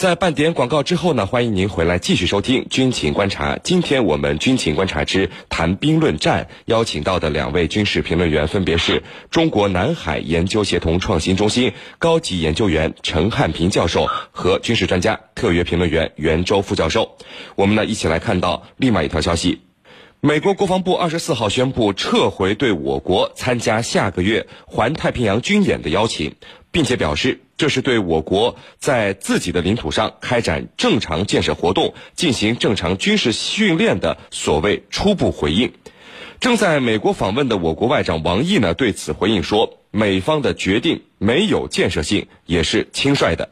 在半点广告之后呢，欢迎您回来继续收听《军情观察》。今天我们《军情观察之谈兵论战》邀请到的两位军事评论员分别是中国南海研究协同创新中心高级研究员陈汉平教授和军事专家、特约评论员袁周副教授。我们呢一起来看到另外一条消息：美国国防部二十四号宣布撤回对我国参加下个月环太平洋军演的邀请，并且表示。这是对我国在自己的领土上开展正常建设活动、进行正常军事训练的所谓初步回应。正在美国访问的我国外长王毅呢，对此回应说，美方的决定没有建设性，也是轻率的。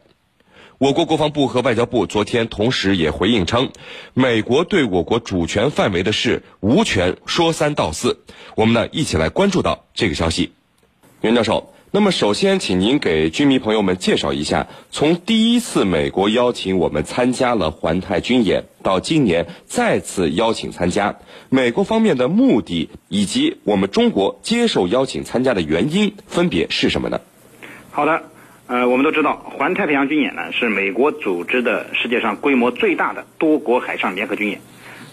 我国国防部和外交部昨天同时也回应称，美国对我国主权范围的事无权说三道四。我们呢，一起来关注到这个消息，袁教授。那么，首先，请您给军迷朋友们介绍一下，从第一次美国邀请我们参加了环太军演，到今年再次邀请参加，美国方面的目的以及我们中国接受邀请参加的原因，分别是什么呢？好的，呃，我们都知道，环太平洋军演呢是美国组织的世界上规模最大的多国海上联合军演。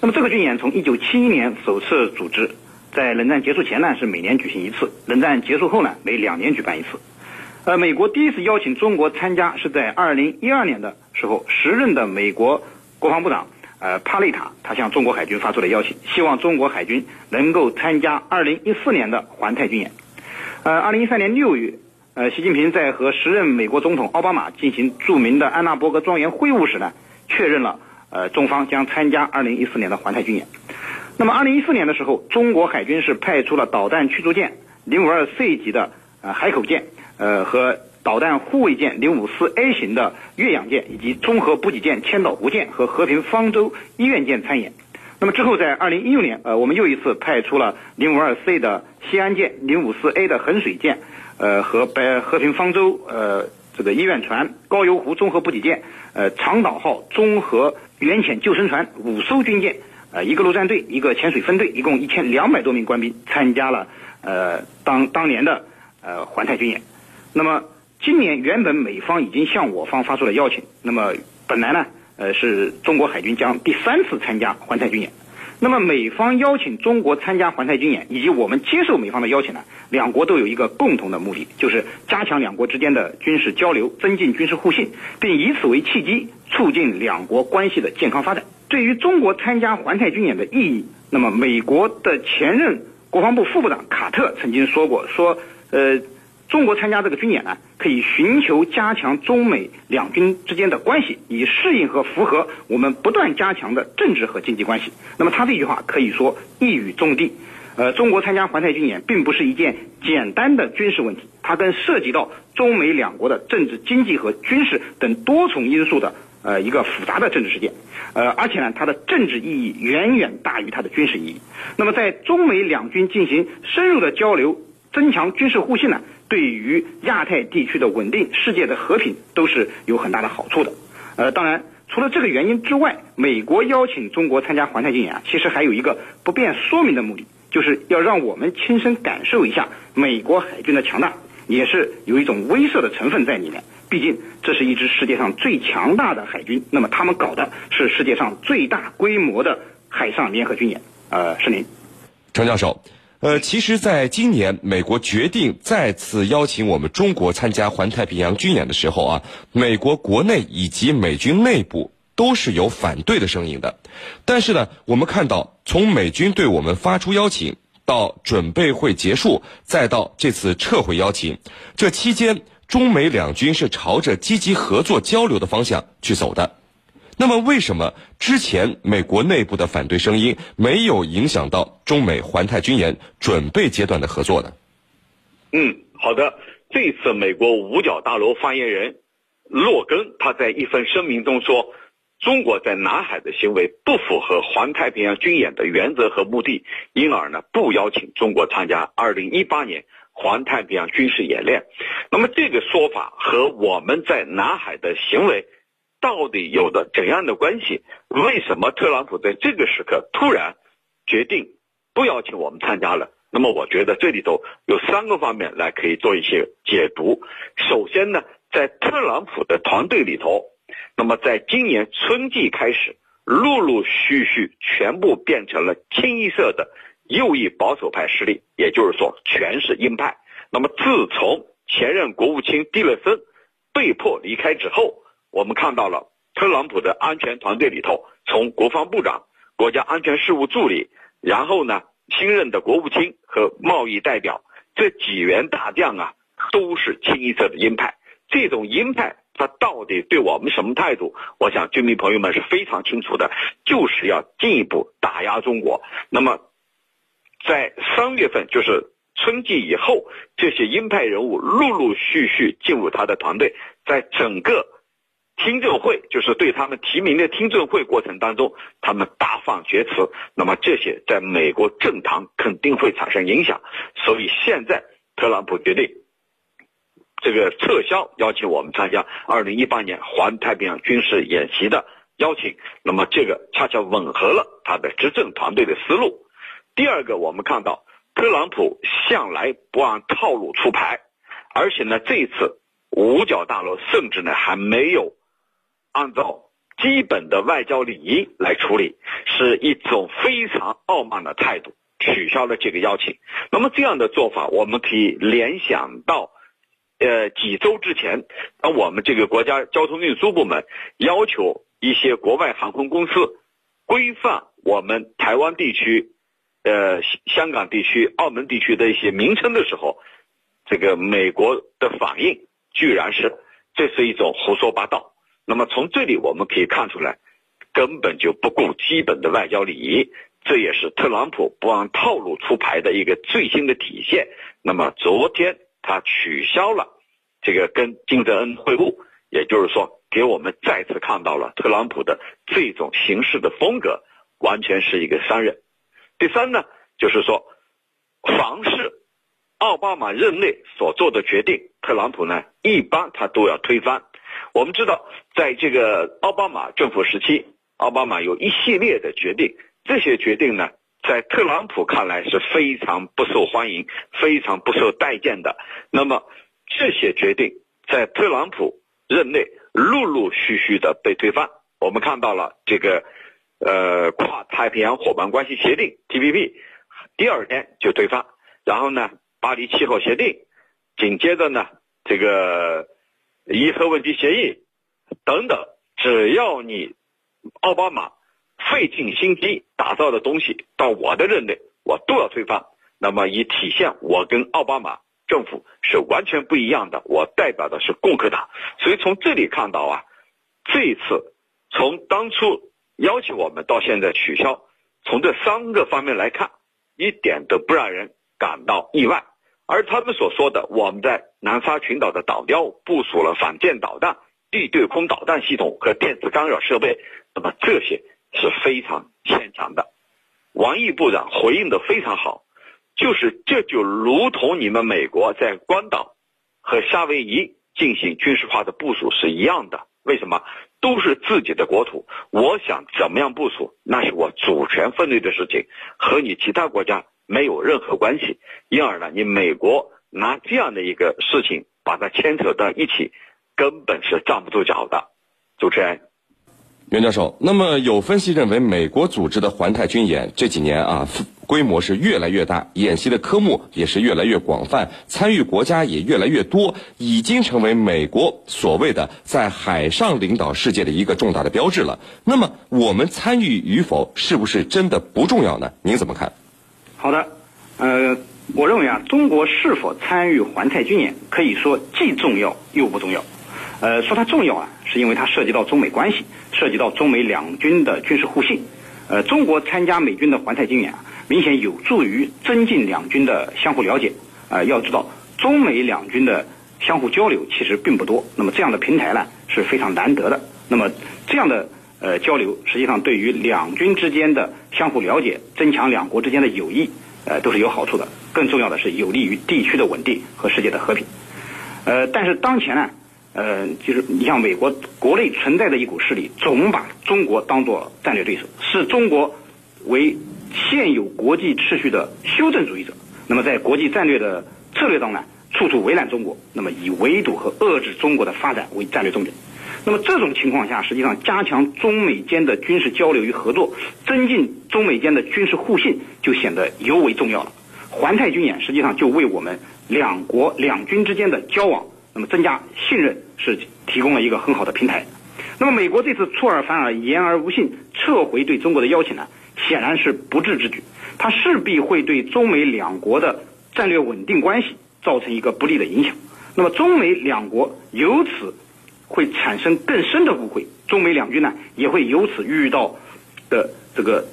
那么，这个军演从1971年首次组织。在冷战结束前呢，是每年举行一次；冷战结束后呢，每两年举办一次。呃，美国第一次邀请中国参加是在二零一二年的时候，时任的美国国防部长呃帕内塔他向中国海军发出了邀请，希望中国海军能够参加二零一四年的环太军演。呃，二零一三年六月，呃，习近平在和时任美国总统奥巴马进行著名的安娜伯格庄园会晤时呢，确认了呃中方将参加二零一四年的环太军演。那么，二零一四年的时候，中国海军是派出了导弹驱逐舰零五二 C 级的呃海口舰，呃和导弹护卫舰零五四 A 型的越洋舰，以及综合补给舰千岛湖舰和和平方舟医院舰参演。那么之后，在二零一六年，呃，我们又一次派出了零五二 C 的西安舰、零五四 A 的衡水舰，呃和白和平方舟呃这个医院船、高邮湖综合补给舰、呃长岛号综合远潜救生船五艘军舰。呃，一个陆战队，一个潜水分队，一共一千两百多名官兵参加了呃当当年的呃环太军演。那么今年原本美方已经向我方发出了邀请，那么本来呢呃是中国海军将第三次参加环太军演。那么美方邀请中国参加环太军演，以及我们接受美方的邀请呢，两国都有一个共同的目的，就是加强两国之间的军事交流，增进军事互信，并以此为契机，促进两国关系的健康发展。对于中国参加环太军演的意义，那么美国的前任国防部副部长卡特曾经说过，说，呃，中国参加这个军演呢，可以寻求加强中美两军之间的关系，以适应和符合我们不断加强的政治和经济关系。那么他这句话可以说一语中的，呃，中国参加环太军演并不是一件简单的军事问题，它更涉及到中美两国的政治、经济和军事等多重因素的。呃，一个复杂的政治事件，呃，而且呢，它的政治意义远远大于它的军事意义。那么，在中美两军进行深入的交流，增强军事互信呢，对于亚太地区的稳定、世界的和平都是有很大的好处的。呃，当然，除了这个原因之外，美国邀请中国参加环太军演啊，其实还有一个不便说明的目的，就是要让我们亲身感受一下美国海军的强大，也是有一种威慑的成分在里面。毕竟，这是一支世界上最强大的海军。那么，他们搞的是世界上最大规模的海上联合军演。呃，是您，程教授。呃，其实，在今年美国决定再次邀请我们中国参加环太平洋军演的时候啊，美国国内以及美军内部都是有反对的声音的。但是呢，我们看到，从美军对我们发出邀请，到准备会结束，再到这次撤回邀请，这期间。中美两军是朝着积极合作交流的方向去走的，那么为什么之前美国内部的反对声音没有影响到中美环太军演准备阶段的合作呢？嗯，好的。这次美国五角大楼发言人洛根他在一份声明中说，中国在南海的行为不符合环太平洋军演的原则和目的，因而呢不邀请中国参加二零一八年。环太平洋军事演练，那么这个说法和我们在南海的行为到底有着怎样的关系？为什么特朗普在这个时刻突然决定不邀请我们参加了？那么我觉得这里头有三个方面来可以做一些解读。首先呢，在特朗普的团队里头，那么在今年春季开始，陆陆续续全部变成了清一色的右翼保守派势力，也就是说全是鹰派。那么自从前任国务卿蒂勒森被迫离开之后，我们看到了特朗普的安全团队里头，从国防部长、国家安全事务助理，然后呢新任的国务卿和贸易代表这几员大将啊，都是清一色的鹰派。这种鹰派。他到底对我们什么态度？我想军迷朋友们是非常清楚的，就是要进一步打压中国。那么，在三月份，就是春季以后，这些鹰派人物陆陆续续进入他的团队，在整个听证会，就是对他们提名的听证会过程当中，他们大放厥词。那么这些在美国政坛肯定会产生影响。所以现在特朗普决定。这个撤销邀请我们参加二零一八年环太平洋军事演习的邀请，那么这个恰恰吻合了他的执政团队的思路。第二个，我们看到特朗普向来不按套路出牌，而且呢，这一次五角大楼甚至呢还没有按照基本的外交礼仪来处理，是一种非常傲慢的态度，取消了这个邀请。那么这样的做法，我们可以联想到。呃，几周之前，当我们这个国家交通运输部门要求一些国外航空公司规范我们台湾地区、呃香港地区、澳门地区的一些名称的时候，这个美国的反应居然是这是一种胡说八道。那么从这里我们可以看出来，根本就不顾基本的外交礼仪，这也是特朗普不按套路出牌的一个最新的体现。那么昨天。他取消了这个跟金正恩会晤，也就是说，给我们再次看到了特朗普的这种行事的风格，完全是一个商人。第三呢，就是说，凡是奥巴马任内所做的决定，特朗普呢一般他都要推翻。我们知道，在这个奥巴马政府时期，奥巴马有一系列的决定，这些决定呢。在特朗普看来是非常不受欢迎、非常不受待见的。那么这些决定在特朗普任内陆陆续续的被推翻。我们看到了这个呃跨太平洋伙伴关系协定 TPP，第二天就推翻。然后呢，巴黎气候协定，紧接着呢，这个伊核问题协议等等，只要你奥巴马。费尽心机打造的东西，到我的任内，我都要推翻。那么，以体现我跟奥巴马政府是完全不一样的。我代表的是共和党，所以从这里看到啊，这一次从当初要求我们到现在取消，从这三个方面来看，一点都不让人感到意外。而他们所说的，我们在南沙群岛的岛礁部署了反舰导弹、地对空导弹系统和电子干扰设备，那么这些。是非常牵强的，王毅部长回应的非常好，就是这就如同你们美国在关岛和夏威夷进行军事化的部署是一样的。为什么？都是自己的国土，我想怎么样部署，那是我主权分内的事情，和你其他国家没有任何关系。因而呢，你美国拿这样的一个事情把它牵扯到一起，根本是站不住脚的。主持人。袁教授，那么有分析认为，美国组织的环太军演这几年啊，规模是越来越大，演习的科目也是越来越广泛，参与国家也越来越多，已经成为美国所谓的在海上领导世界的一个重大的标志了。那么，我们参与与否，是不是真的不重要呢？您怎么看？好的，呃，我认为啊，中国是否参与环太军演，可以说既重要又不重要。呃，说它重要啊，是因为它涉及到中美关系，涉及到中美两军的军事互信。呃，中国参加美军的环太军演啊，明显有助于增进两军的相互了解。呃，要知道，中美两军的相互交流其实并不多，那么这样的平台呢是非常难得的。那么这样的呃交流，实际上对于两军之间的相互了解，增强两国之间的友谊，呃，都是有好处的。更重要的是，有利于地区的稳定和世界的和平。呃，但是当前呢？呃，就是你像美国国内存在的一股势力，总把中国当作战略对手，视中国为现有国际秩序的修正主义者。那么在国际战略的策略当中呢，处处为难中国，那么以围堵和遏制中国的发展为战略重点。那么这种情况下，实际上加强中美间的军事交流与合作，增进中美间的军事互信就显得尤为重要了。环太军演实际上就为我们两国两军之间的交往，那么增加信任是提供了一个很好的平台。那么美国这次出尔反尔、言而无信，撤回对中国的邀请呢，显然是不智之举，它势必会对中美两国的战略稳定关系造成一个不利的影响。那么中美两国由此会产生更深的误会，中美两军呢也会由此遇到的这个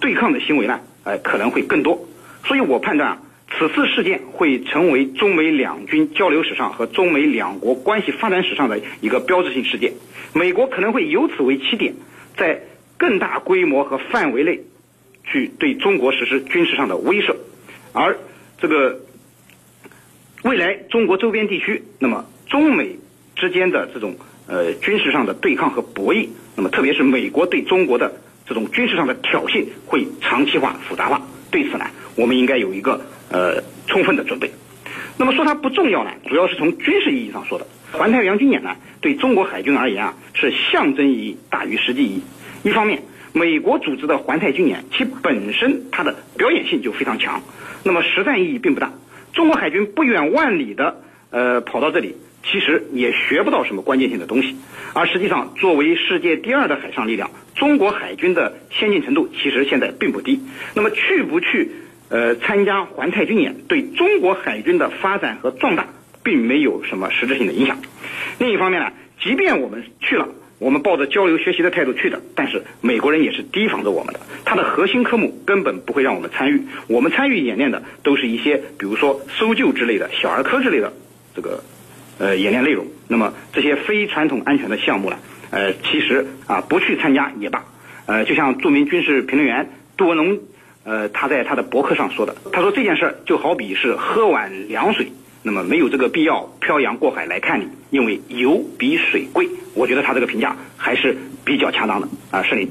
对抗的行为呢，呃，可能会更多。所以我判断啊，此次事件会成为中美两军交流史上和中美两国关系发展史上的一个标志性事件。美国可能会由此为起点，在更大规模和范围内去对中国实施军事上的威慑，而这个未来中国周边地区，那么中美之间的这种呃军事上的对抗和博弈，那么特别是美国对中国的这种军事上的挑衅，会长期化、复杂化。对此呢？我们应该有一个呃充分的准备。那么说它不重要呢，主要是从军事意义上说的。环太平洋军演呢，对中国海军而言啊，是象征意义大于实际意义。一方面，美国组织的环太军演，其本身它的表演性就非常强，那么实战意义并不大。中国海军不远万里的呃跑到这里，其实也学不到什么关键性的东西。而实际上，作为世界第二的海上力量，中国海军的先进程度其实现在并不低。那么去不去？呃，参加环太军演对中国海军的发展和壮大并没有什么实质性的影响。另一方面呢，即便我们去了，我们抱着交流学习的态度去的，但是美国人也是提防着我们的，他的核心科目根本不会让我们参与。我们参与演练的都是一些，比如说搜救之类的小儿科之类的这个呃演练内容。那么这些非传统安全的项目呢，呃，其实啊不去参加也罢。呃，就像著名军事评论员杜文龙。呃，他在他的博客上说的，他说这件事儿就好比是喝碗凉水，那么没有这个必要漂洋过海来看你，因为油比水贵。我觉得他这个评价还是比较恰当的啊，是林。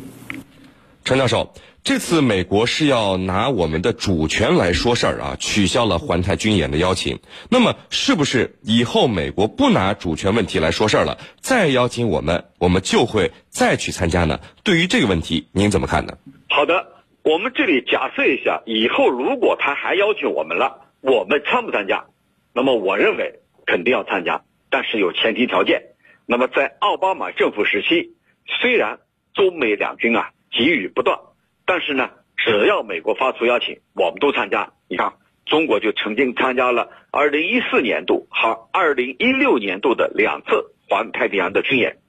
陈教授，这次美国是要拿我们的主权来说事儿啊，取消了环太军演的邀请。那么，是不是以后美国不拿主权问题来说事儿了，再邀请我们，我们就会再去参加呢？对于这个问题，您怎么看呢？好的。我们这里假设一下，以后如果他还邀请我们了，我们参不参加？那么我认为肯定要参加，但是有前提条件。那么在奥巴马政府时期，虽然中美两军啊给予不断，但是呢，只要美国发出邀请，我们都参加。你看，中国就曾经参加了2014年度和2016年度的两次环太平洋的军演。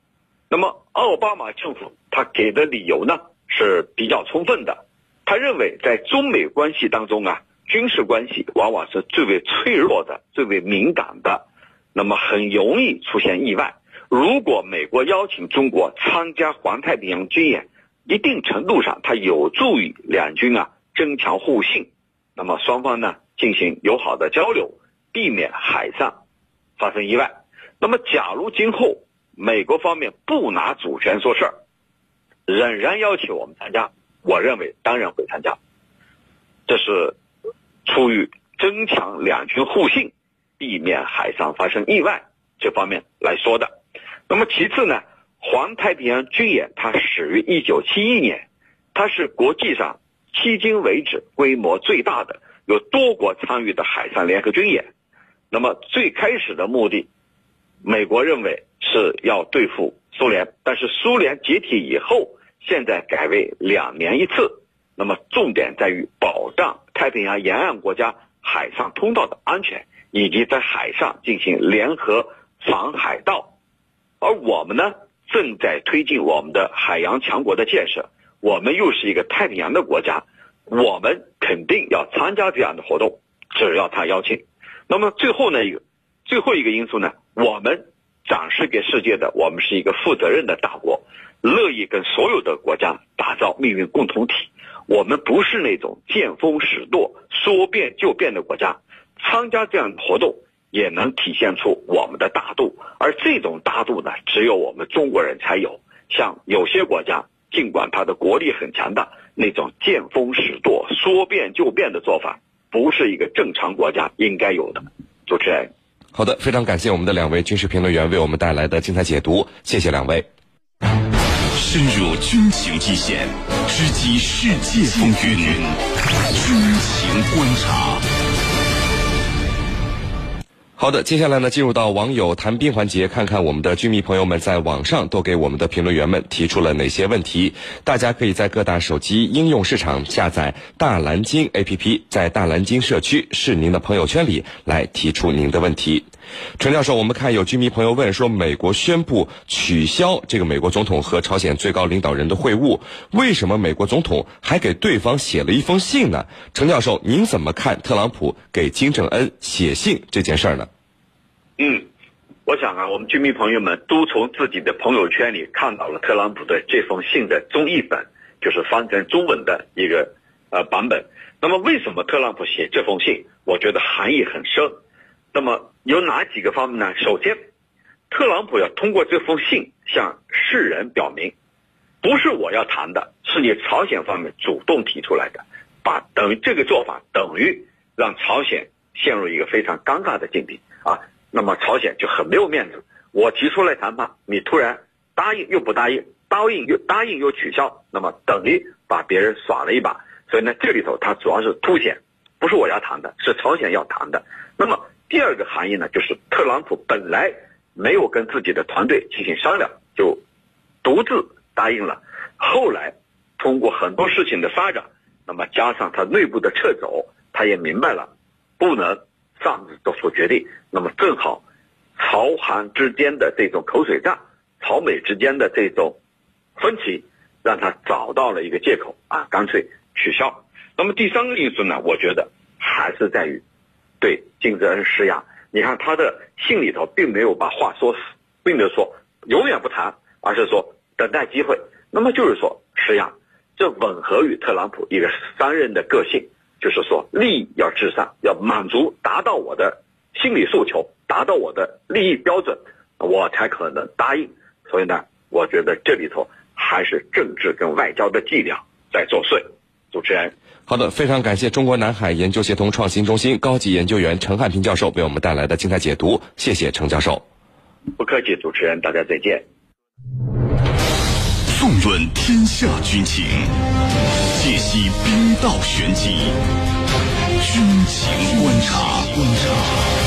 那么奥巴马政府他给的理由呢是比较充分的。他认为，在中美关系当中啊，军事关系往往是最为脆弱的、最为敏感的，那么很容易出现意外。如果美国邀请中国参加环太平洋军演，一定程度上它有助于两军啊增强互信，那么双方呢进行友好的交流，避免海上发生意外。那么，假如今后美国方面不拿主权说事儿，仍然要求我们参加。我认为当然会参加，这是出于增强两军互信、避免海上发生意外这方面来说的。那么其次呢，环太平洋军演它始于一九七一年，它是国际上迄今为止规模最大的、有多国参与的海上联合军演。那么最开始的目的，美国认为是要对付苏联，但是苏联解体以后。现在改为两年一次，那么重点在于保障太平洋沿岸国家海上通道的安全，以及在海上进行联合防海盗。而我们呢，正在推进我们的海洋强国的建设，我们又是一个太平洋的国家，我们肯定要参加这样的活动，只要他邀请。那么最后呢，一个最后一个因素呢，我们展示给世界的，我们是一个负责任的大国。乐意跟所有的国家打造命运共同体，我们不是那种见风使舵、说变就变的国家。参加这样的活动，也能体现出我们的大度，而这种大度呢，只有我们中国人才有。像有些国家，尽管它的国力很强大，那种见风使舵、说变就变的做法，不是一个正常国家应该有的。主持人。好的，非常感谢我们的两位军事评论员为我们带来的精彩解读，谢谢两位。深入军情一线，直击世界风云，军情观察。好的，接下来呢，进入到网友谈兵环节，看看我们的军迷朋友们在网上都给我们的评论员们提出了哪些问题。大家可以在各大手机应用市场下载大蓝鲸 APP，在大蓝鲸社区是您的朋友圈里来提出您的问题。陈教授，我们看有居民朋友问说，美国宣布取消这个美国总统和朝鲜最高领导人的会晤，为什么美国总统还给对方写了一封信呢？陈教授，您怎么看特朗普给金正恩写信这件事儿呢？嗯，我想啊，我们居民朋友们都从自己的朋友圈里看到了特朗普的这封信的中译本，就是翻成中文的一个呃版本。那么，为什么特朗普写这封信？我觉得含义很深。那么有哪几个方面呢？首先，特朗普要通过这封信向世人表明，不是我要谈的，是你朝鲜方面主动提出来的，把等于这个做法等于让朝鲜陷入一个非常尴尬的境地啊。那么朝鲜就很没有面子，我提出来谈判，你突然答应又不答应，答应又答应又取消，那么等于把别人耍了一把。所以呢，这里头它主要是凸显，不是我要谈的，是朝鲜要谈的。那么。第二个含义呢，就是特朗普本来没有跟自己的团队进行商量，就独自答应了。后来通过很多事情的发展，那么加上他内部的撤走，他也明白了不能擅自做出决定。那么正好朝韩之间的这种口水战，朝美之间的这种分歧，让他找到了一个借口啊，干脆取消。那么第三个因素呢，我觉得还是在于。对金正恩施压，你看他的信里头并没有把话说死，并没有说永远不谈，而是说等待机会。那么就是说施压，这吻合于特朗普一个商人的个性，就是说利益要至上，要满足达到我的心理诉求，达到我的利益标准，我才可能答应。所以呢，我觉得这里头还是政治跟外交的伎俩在作祟。主持人。好的，非常感谢中国南海研究协同创新中心高级研究员陈汉平教授为我们带来的精彩解读，谢谢陈教授。不客气，主持人，大家再见。纵论天下军情，解析兵道玄机，军情观察。观察。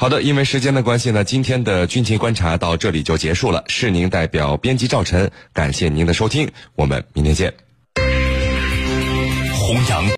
好的，因为时间的关系呢，今天的军情观察到这里就结束了。是您代表编辑赵晨，感谢您的收听，我们明天见。弘扬。